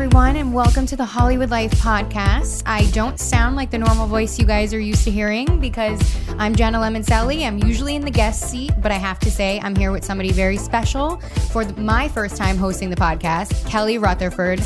everyone, and welcome to the Hollywood Life podcast. I don't sound like the normal voice you guys are used to hearing because I'm Jenna Lemoncelli. I'm usually in the guest seat, but I have to say I'm here with somebody very special for the, my first time hosting the podcast, Kelly Rutherford,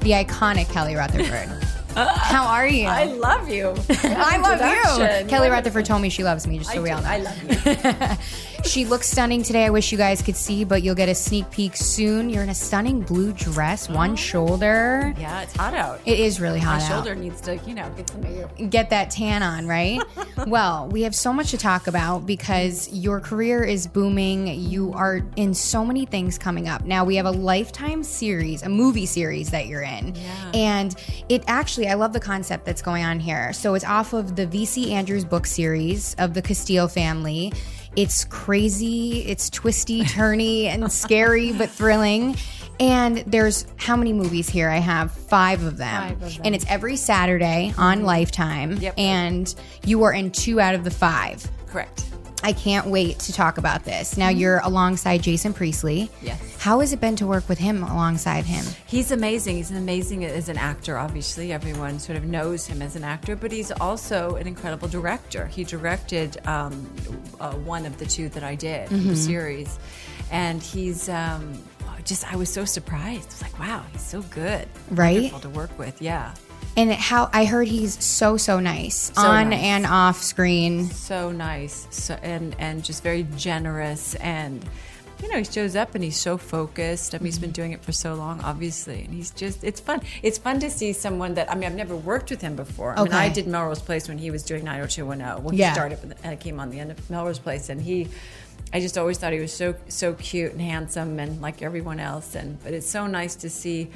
the iconic Kelly Rutherford. How are you? I love you. I love you. Kelly Rutherford told me she loves me, just so we all know. I love you. She looks stunning today. I wish you guys could see, but you'll get a sneak peek soon. You're in a stunning blue dress, one oh. shoulder. Yeah, it's hot out. It is really hot My out. shoulder needs to, you know, get some your. Get that tan on, right? well, we have so much to talk about because your career is booming. You are in so many things coming up. Now, we have a lifetime series, a movie series that you're in. And it actually, I love the concept that's going on here. So it's off of the VC Andrews book series of the Casteel family. It's crazy, it's twisty, turny, and scary, but thrilling. And there's how many movies here? I have five of them. Five of them. And it's every Saturday on Lifetime. Yep. And you are in two out of the five. Correct. I can't wait to talk about this. Now you're alongside Jason Priestley. Yes. How has it been to work with him alongside him? He's amazing. He's amazing as an actor, obviously. Everyone sort of knows him as an actor, but he's also an incredible director. He directed um, uh, one of the two that I did, the series. And he's um, just, I was so surprised. I was like, wow, he's so good. Right? Wonderful to work with, yeah. And how I heard he's so so nice. So on nice. and off screen. so nice. So, and and just very generous and you know he shows up and he's so focused. I mean he's mm-hmm. been doing it for so long obviously. And he's just it's fun. It's fun to see someone that i mean i've never worked with him before. I mean i did melrose place when he was doing 90210 when Yeah. he started and i came on the end of melrose place. And he I just always thought he was so so cute and handsome and like everyone else. And but it's so nice to see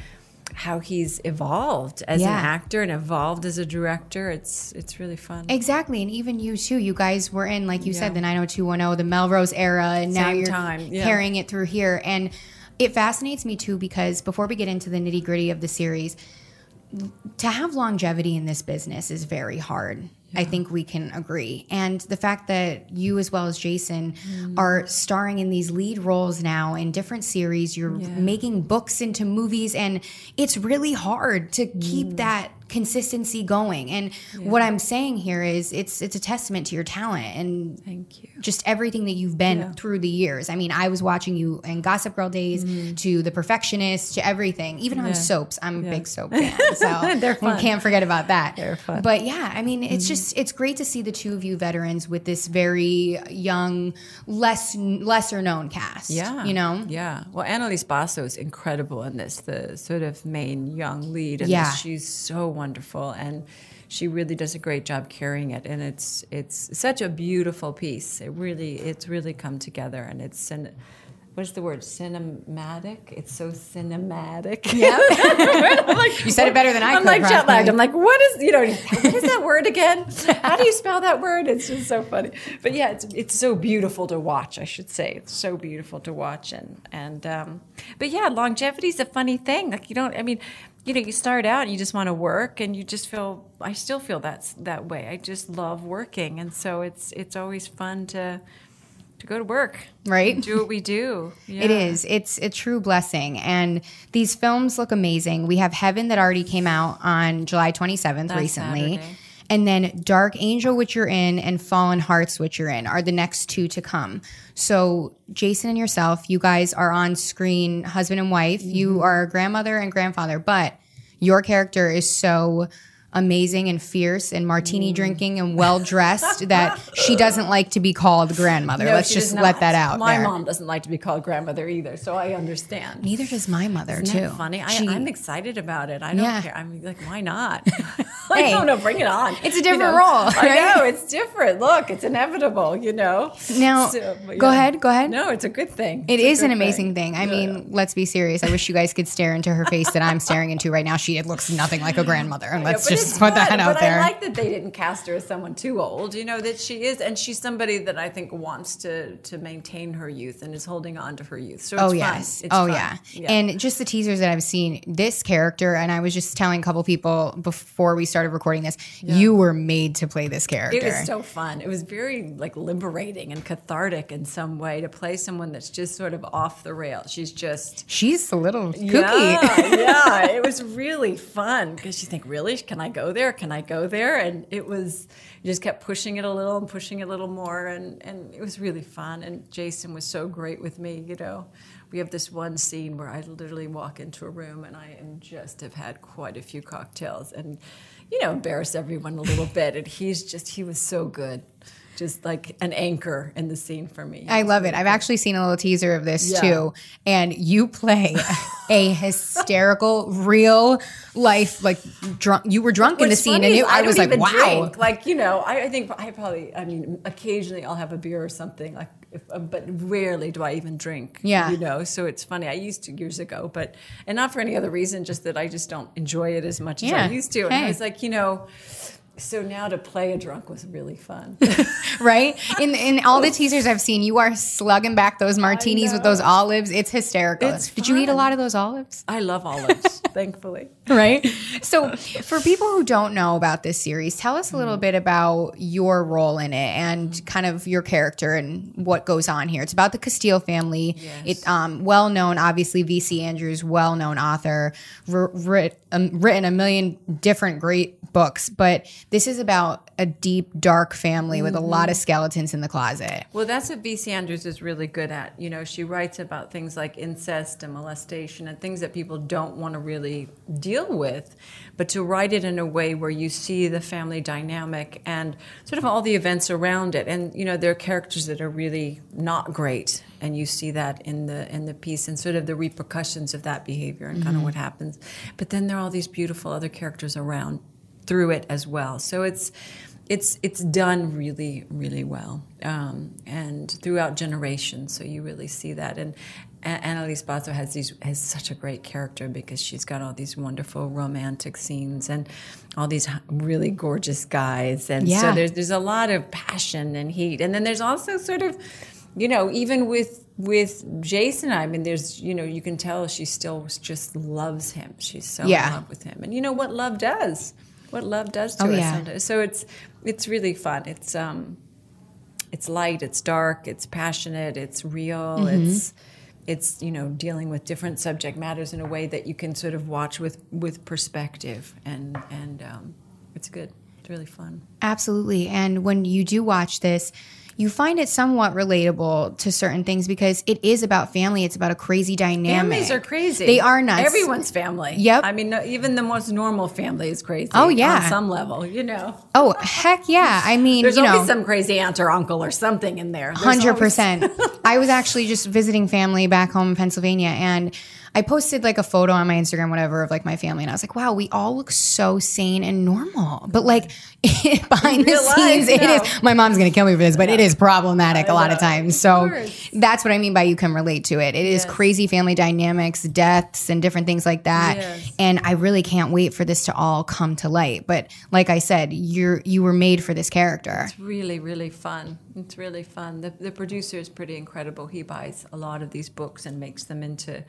how he's evolved as Yeah. an actor and evolved as a director it's it's really fun Exactly, and even you too. You guys were in, like you said, the 90210, the Melrose era, and now you're time, yeah. carrying it through here. And it fascinates me too because before we get into the nitty gritty of the series, to have longevity in this business is very hard. I think we can agree. And the fact that you, as well as Jason, Mm. are starring in these lead roles now in different series, you're making books into movies, and it's really hard to keep Mm. that consistency going. And what I'm saying here is it's it's a testament to your talent and thank you just everything that you've been through the years. I mean, I was watching you in Gossip Girl days mm-hmm. to The Perfectionist to everything, even on soaps. I'm a big soap fan, so They're we can't forget about that. They're fun. But yeah, I mean, it's mm-hmm. just it's great to see the two of you veterans with this very young, less lesser known cast. Yeah. you know. Yeah. Well, Annalise Basso is incredible in this, the sort of main young lead. In Yeah. She's so wonderful. Wonderful, and she really does a great job carrying it. And it's it's such a beautiful piece. It really, it's really come together. And it's, cin- what is the word? Cinematic? It's so cinematic. Yeah, you said it better than I I'm like jet lagged. I'm like, what is you know what is that word again? How do you spell that word? It's just so funny. But yeah, it's it's so beautiful to watch. I should say it's so beautiful to watch and and um, but yeah, longevity is a funny thing. Like you don't. I mean, you know, you start out and you just want to work, and you just feel. I still feel that's that way. I just love working, and so it's it's always fun to to go to work, Right? Do what we do. It Yeah. is. It's a true blessing. And these films look amazing. We have Heaven that already came out on July 27th Last recently. Saturday. And then Dark Angel, which you're in, and Fallen Hearts, which you're in, are the next two to come. So, Jason and yourself, you guys are on screen, husband and wife. You Mm-hmm. are grandmother and grandfather, but your character is so amazing and fierce and Mm. martini drinking and well dressed that she doesn't like to be called grandmother. No, Let's just let that out. My there. mom doesn't like to be called grandmother either, so I understand. Neither does my mother Isn't too. that funny? I, She- I'm excited about it. I don't Yeah. care. I'm like, why not? I Hey, don't know. Bring it on. it's a You different know? role, I know it's different. Look, it's inevitable. You know. Now, So, but go ahead, go ahead. No, it's a good thing. It It's is an amazing thing. I mean, let's be serious. I wish you guys could stare into her face that I'm staring into right now. She looks nothing like a grandmother. And let's but just put that out but there. I like that they didn't cast her as someone too old. You know that she is, and she's somebody that I think wants to to maintain her youth and is holding on to her youth. So it's Oh yes. It's oh fun. yeah. And just the teasers that I've seen, this character, and I was just telling a couple people before we started recording this, you were made to play this character. It was so fun. It was very like liberating and cathartic in some way to play someone that's just sort of off the rail. She's just She's a little kooky. yeah, yeah. It was really fun because you think, really, can I go there? Can I go there? And it was just kept pushing it a little and pushing it a little more, and and it was really fun. And Jason was so great with me. You know, we have this one scene where I literally walk into a room and I am just have had quite a few cocktails and you know embarrass everyone a little bit. And he's just he was so good. Just like an anchor in the scene for me. I love it. I've actually seen a little teaser of this Yeah. too. And you play a hysterical, real life, like drunk. You were drunk in the scene, and you, I, don't was like, wow. drink. Like you know, I, I think I probably. I mean, occasionally I'll have a beer or something. Like, if, uh, but rarely do I even drink. Yeah. you know. So it's funny. I used to years ago, but and not for any other reason, just that I just don't enjoy it as much as Yeah. I used to. And Hey. I was like, you know. So now to play a drunk was really fun. right? In in all the teasers I've seen, you are slugging back those martinis with those olives. It's hysterical. It's Did you eat a lot of those olives? I love olives, thankfully. Right. So, for people who don't know about this series, tell us a little bit about your role in it and kind of your character and what goes on here. It's about the Casteel family. Yes. It um, well known, obviously, VC Andrews, well known author, writ, um, written a million different great books, but this is about a deep, dark family with a lot of mm-hmm. skeletons in the closet. Well, that's what V.C. Andrews is really good at. You know, she writes about things like incest and molestation and things that people don't want to really deal with, but to write it in a way where you see the family dynamic and sort of all the events around it. And you know, there are characters that are really not great, and you see that in the in the piece and sort of the repercussions of that behavior and kind of mm-hmm. what happens. But then there are all these beautiful other characters around through it as well. So it's it's it's done really really well um, and throughout generations. So you really see that. And Annalise Basso has these has such a great character because she's got all these wonderful romantic scenes and all these really gorgeous guys. And Yeah. so there's there's a lot of passion and heat. And then there's also sort of you know even with with Jason, I mean, there's, you know, you can tell she still just loves him. She's so Yeah. in love with him. And you know what love does? What love does to Oh, us yeah. sometimes. So it's it's really fun. It's um it's light, it's dark, it's passionate, it's real, Mm-hmm. it's it's you know dealing with different subject matters in a way that you can sort of watch with with perspective and and um, it's good. It's really fun. Absolutely. And when you do watch this, you find it somewhat relatable to certain things because it is about family. It's about a crazy dynamic. Families are crazy. They are nuts. Everyone's family. Yep. I mean, no, even the most normal family is crazy. Oh, yeah. On some level, you know. Oh heck yeah! I mean, There's you always know, some crazy aunt or uncle or something in there. Hundred percent. I was actually just visiting family back home in Pennsylvania, and I posted like a photo on my Instagram, whatever, of like my family, and I was like, "Wow, we all look so sane and normal." But like behind the life, scenes, it no. is. My mom's gonna kill me for this, but it is problematic a lot of times. So course. that's what I mean by you can relate to it. It is Yes. crazy family dynamics, deaths, and different things like that. Yes. And I really can't wait for this to all come to light. But like I said, you're you were made for this character. It's really, really fun. It's really fun. The, the producer is pretty incredible. He buys a lot of these books and makes them into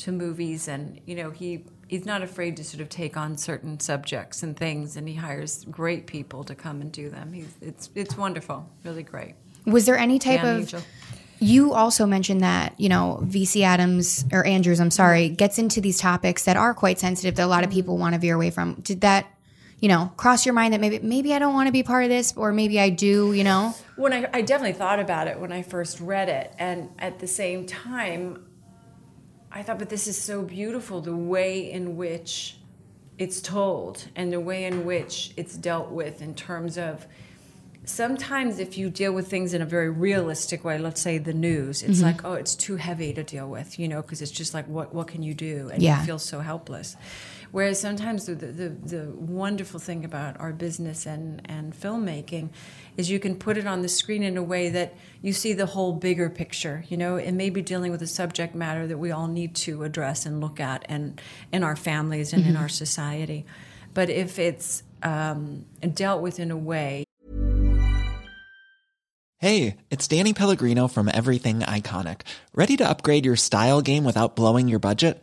to movies, and you know he he's not afraid to sort of take on certain subjects and things, and he hires great people to come and do them. He's it's it's wonderful, really great. Was there any type Dan of Angel. You also mentioned that, you know, VC Adams or Andrews, I'm sorry, gets into these topics that are quite sensitive that a lot of people mm-hmm. want to veer away from. Did that, you know, cross your mind that maybe maybe I don't want to be part of this or maybe I do, you know? When I, I definitely thought about it when I first read it, and at the same time, I thought, but this is so beautiful the way in which it's told and the way in which it's dealt with in terms of sometimes if you deal with things in a very realistic way let's say the news it's mm-hmm. like oh it's too heavy to deal with you know because it's just like what what can you do? And Yeah. you feel so helpless whereas sometimes the, the, the wonderful thing about our business and, and filmmaking is you can put it on the screen in a way that you see the whole bigger picture you know it may be dealing with a subject matter that we all need to address and look at and in our families and in our society but if it's um, dealt with in a way Hey, it's Danny Pellegrino from Everything Iconic. Ready to upgrade your style game without blowing your budget?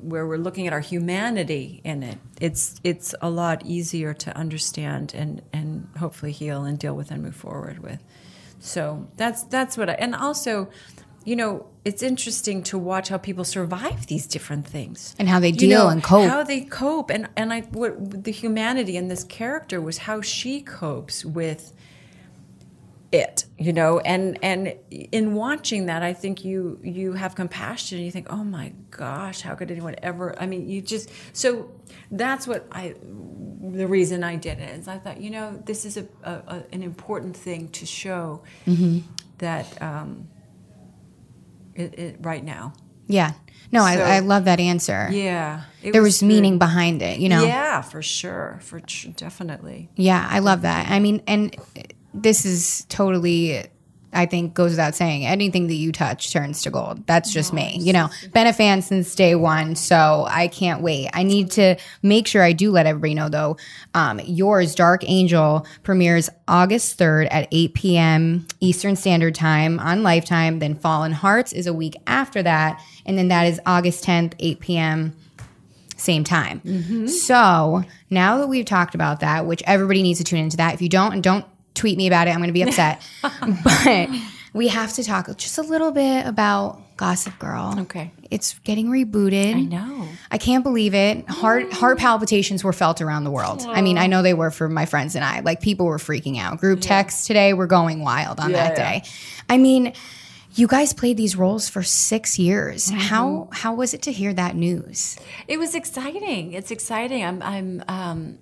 Where we're looking at our humanity in it, it's it's a lot easier to understand and and hopefully heal and deal with and move forward with. So that's that's what I and also, you know, it's interesting to watch how people survive these different things And how they You deal and cope. How they cope, and and I what the humanity in this character was how she copes with it you know and and in watching that i think you you have compassion and you think oh my gosh how could anyone ever i mean you just so that's what i the reason i did it is i thought you know this is a, a, a an important thing to show that um it, it right now Yeah. No, So- I, I love that answer. yeah There was good. meaning behind it, you know? yeah for sure for tr- definitely Yeah, I love that. I mean, and this is totally, I think, goes without saying. Anything that you touch turns to gold. That's just me. You know, been a fan since day one, so I can't wait. I need to make sure I do let everybody know, though. Um, yours, Dark Angel, premieres August 3rd at 8 p.m. Eastern Standard Time on Lifetime. Then Fallen Hearts is a week after that. And then that is August 10th, 8 p.m same time. So now that we've talked about that, which everybody needs to tune into that. If you don't, and don't tweet me about it, I'm going to be upset. but we have to talk just a little bit about Gossip Girl. Okay. It's getting rebooted. I know. I can't believe it. Heart heart palpitations were felt around the world. I mean, I know they were for my friends and I. Like people were freaking out. Group texts today were going wild on that Yeah, yeah. day. I mean, you guys played these roles for 6 years. Mm-hmm. How how was it to hear that news? It was exciting. It's exciting. I'm I'm um,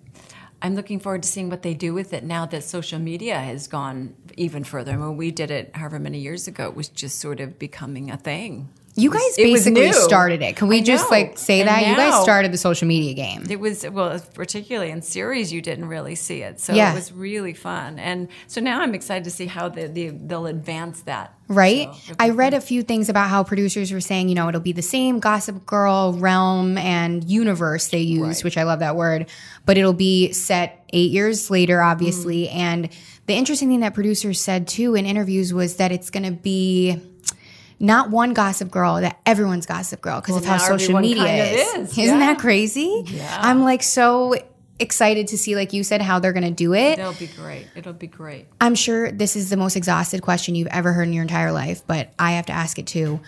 I'm looking forward to seeing what they do with it now that social media has gone even further. I When we did it, however many years ago, it was just sort of becoming a thing. You guys it basically started it. Can we just like say And that you guys started the social media game? It was well, particularly in series, you didn't really see it, so Yeah. it was really fun. And so now I'm excited to see how they, they they'll advance that. Right? So, I read a few things about how producers were saying, you know, it'll be the same Gossip Girl realm and universe they use, which I love that word, but it'll be set eight years later, obviously. Mm. And the interesting thing that producers said too in interviews was that it's going to be not one Gossip Girl, that everyone's Gossip Girl because of how social media is. is, Isn't yeah. that crazy? Yeah. I'm like so excited to see, like you said, how they're going to do it. It'll be great. It'll be great. I'm sure this is the most exhausted question you've ever heard in your entire life, but I have to ask it too.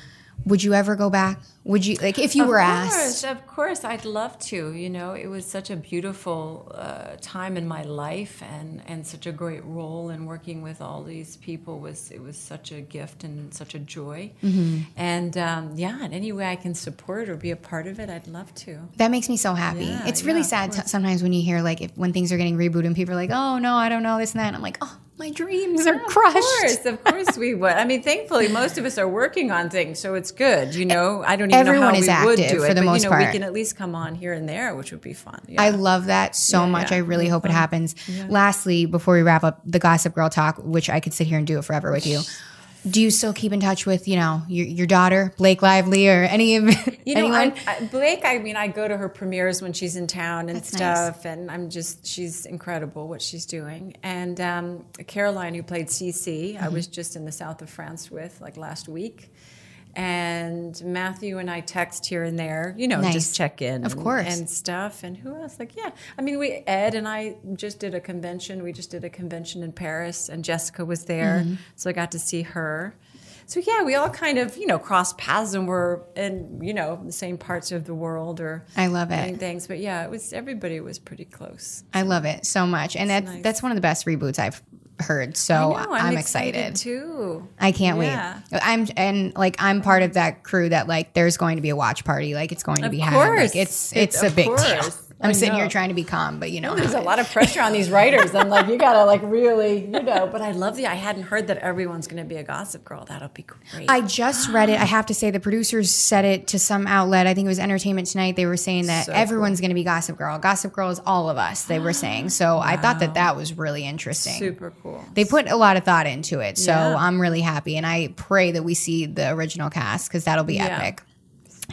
Would you ever go back? Would you like if you Of were course, asked? Of course, I'd love to. You know, it was such a beautiful uh, time in my life, and and such a great role in working with all these people was it was such a gift and such a joy. Mm-hmm. And um, yeah, in any way I can support or be a part of it, I'd love to. That makes me so happy. Yeah, it's really yeah, sad t- sometimes when you hear like if when things are getting rebooted and people are like, "Oh no, I don't know this and that." And I'm like, "Oh, my dreams are crushed." Of course, of course we would. I mean, thankfully, most of us are working on things, so it's good. You know, I don't even Everyone know is how we would do it, for the but most you know, we can at least come on here and there, which would be fun. Yeah. I love that so Yeah, much. I really hope it happens. Lastly, before we wrap up the Gossip Girl talk, which I could sit here and do it forever with you. Do you still keep in touch with, you know, your, your daughter, Blake Lively, or any of You know, anyone? I, Blake. I mean, I go to her premieres when she's in town and That's nice. stuff, and I'm just she's incredible what she's doing. And um, Caroline, who played CC, Mm-hmm. I was just in the south of France with like last week, And Matthew and I text here and there, you know, Nice. just check in, Of course. and stuff. And who else? Like, yeah, I mean, we Ed and I just did a convention. We just did a convention in Paris, and Jessica was there, Mm-hmm. so I got to see her. So yeah, we all kind of you know crossed paths and were in you know the same parts of the world or I love it. things. But yeah, it was everybody was pretty close. I love it so much, and that's nice. that's one of the best reboots I've heard. So know, I'm, excited. too. I can't Yeah. wait. I'm and like I'm part of that crew that like there's going to be a watch party. Like it's going to Of be had. course. Like it's It's- it's a big deal. I'm I sitting here trying to be calm, but you know, There's a lot of pressure on these writers. I'm like, you gotta like really, you know. But I love the. I hadn't heard that everyone's gonna be a Gossip Girl. That'll be great. I just read it. I have to say, the producers said it to some outlet. I think it was Entertainment Tonight. They were saying that So everyone's going to be Gossip Girl. Gossip Girl is all of us. They were saying. So I thought that that was really interesting. Super cool. They put a lot of thought into it. So Yeah. I'm really happy. And I pray that we see the original cast because that'll be Yeah. epic.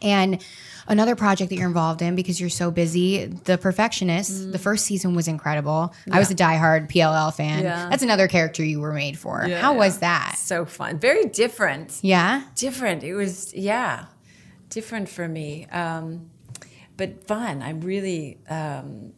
And another project that you're involved in because you're so busy, The Perfectionist. The first season was incredible. I was a diehard PLL fan. Yeah. That's another character you were made for. Yeah, How yeah. was that? So fun. Very different. Yeah. different. It was yeah, different for me, um, but fun. I'm really. Um,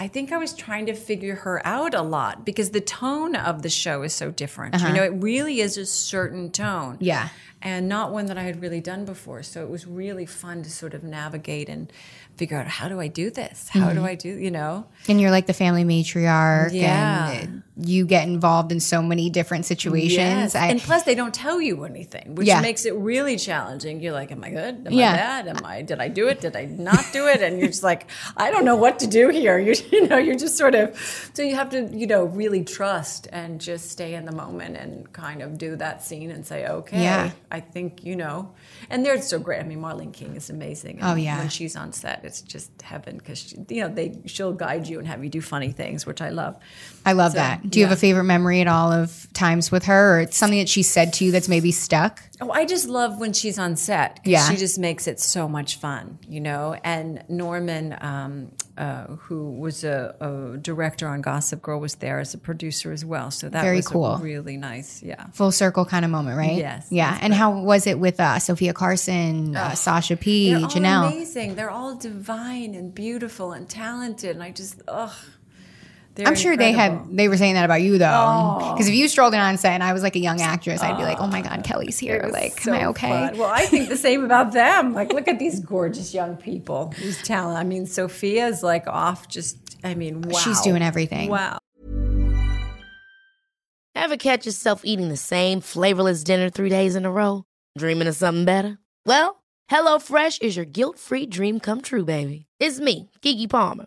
I think I was trying to figure her out a lot because the tone of the show is so different. You uh-huh. know, it really is a certain tone. Yeah. And not one that I had really done before. So it was really fun to sort of navigate and figure out how do I do this? How do mm-hmm. I do, you know? And you're like the family matriarch. Yeah. And you get involved in so many different situations. Yes. I, and plus, they don't tell you anything, which Yeah. makes it really challenging. You're like, "Am I good? Am Yeah. I bad? Am I? Did I do it? Did I not do it?" And you're just like, "I don't know what to do here." You, you know, you're just sort of. So you have to, you know, really trust and just stay in the moment and kind of do that scene and say, "Okay, Yeah. I think you know." And they're so great. I mean, Marlene King is amazing. And Oh, yeah. when she's on set, it's just heaven because you know they she'll guide you and have you do funny things, which I love. I love So, that. Do you have a favorite memory at all of times with her or it's something that she said to you that's maybe stuck? Oh, I just love when she's on set. Yeah. She just makes it so much fun, you know. And Norman, um, uh, who was a, a director on Gossip Girl, was there as a producer as well. So that Very was cool. a really nice, yeah. Full circle kind of moment, right? Yes, Yeah. And how was it with uh, Sofia Carson, uh, Sasha P, Janel? amazing. They're all divine and beautiful and talented. And I just, ugh. They're I'm sure they incredible. had they were saying that about you though. Oh. Because if you strolled in on set and I was like a young actress, I'd be like, Oh my God, ah, Kelly's here. It Like, so am I okay? fun. Well, I think the same about them. Like, look at these gorgeous young people, these talent. I mean, Sofia's like off. Just, I mean, wow. She's doing everything. Wow. Ever catch yourself eating the same flavorless dinner three days in a row? Dreaming of something better? Well, HelloFresh is your guilt free dream come true, baby. It's me, Keke Palmer.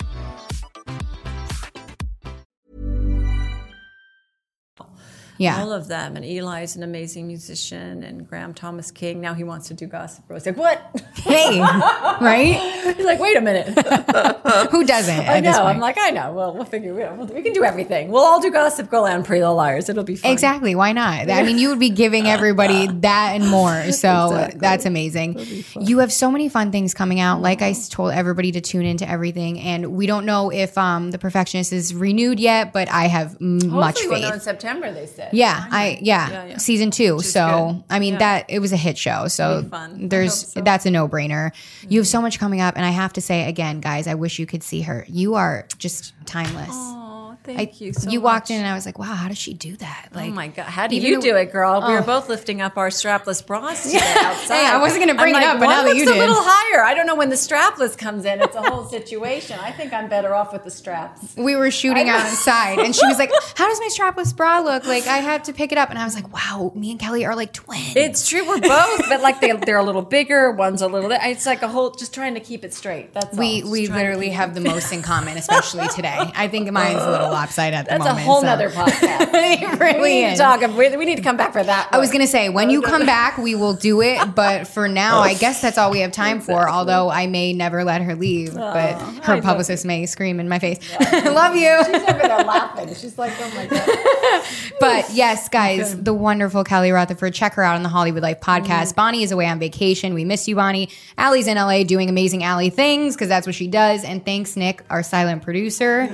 Yeah. All of them. And Eli's an amazing musician, and Graham Thomas King. Now he wants to do Gossip. It's like, what? Hey, right? He's like, wait a minute. Who doesn't? I know. I'm like, I know. Well, we'll figure it out. We'll- We can do everything. We'll all do Gossip Girl and Pretty Little Liars. It'll be fun. Exactly. Why not? I mean, you would be giving everybody that and more. So that's amazing. You have so many fun things coming out. Like I told everybody to tune into everything, and we don't know if um, the Perfectionist is renewed yet, but I have m- much Hopefully we'll in. September, they said. Yeah, I yeah, Yeah, yeah. season two. So. I mean Yeah. that it was a hit show. So. There's so. that's a no brainer. You have so much coming up, and I have to say again, guys, I wish you could see her. You are just timeless. Oh, thank I- you so you much. walked in, and I was like, wow, how does she do that? Oh like, Oh my god! How do you do it, girl? We were Oh. both lifting up our strapless bras today outside. Hey, I wasn't gonna bring I'm it like, up, but now that you a little higher. I don't know when the strapless comes in. It's a whole situation. I think I'm better off with the straps. we were shooting outside and she was like how does my strapless bra look like i had to pick it up and i was like wow me and kelly are like twins It's true. We're both, but like they, they're a little bigger. One's a little. It's like a whole. Just trying to keep it straight. That's all. we Just we literally have the most in common especially today i think mine's a little lopsided at the That's moment. a whole so- nother podcast. really we, need to talk, we, we need to come back for that. I was gonna say when you come back, we will do it. But for now, I guess that's all we have time for. Although I may never let her leave, but her publicist may scream in my face. Love you. She's over there laughing. She's like, oh my god. But yes, guys, the wonderful Kelly Rutherford. Check her out on the Hollywood Life podcast. Mm-hmm. Bonnie is away on vacation. We miss you, Bonnie. Allie's in LA doing amazing Allie things because that's what she does. And thanks, Nick, our silent producer.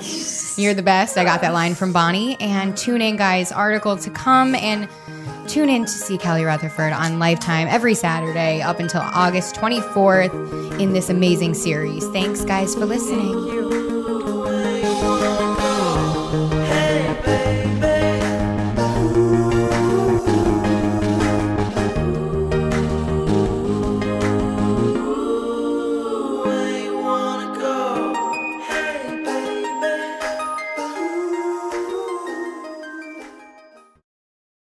You're the best. I got that line from Bonnie. And tune in, guys. Article to come and tune in to see Kelly Rutherford on Lifetime every Saturday up until August 24th in this amazing series. Thanks, guys, for listening.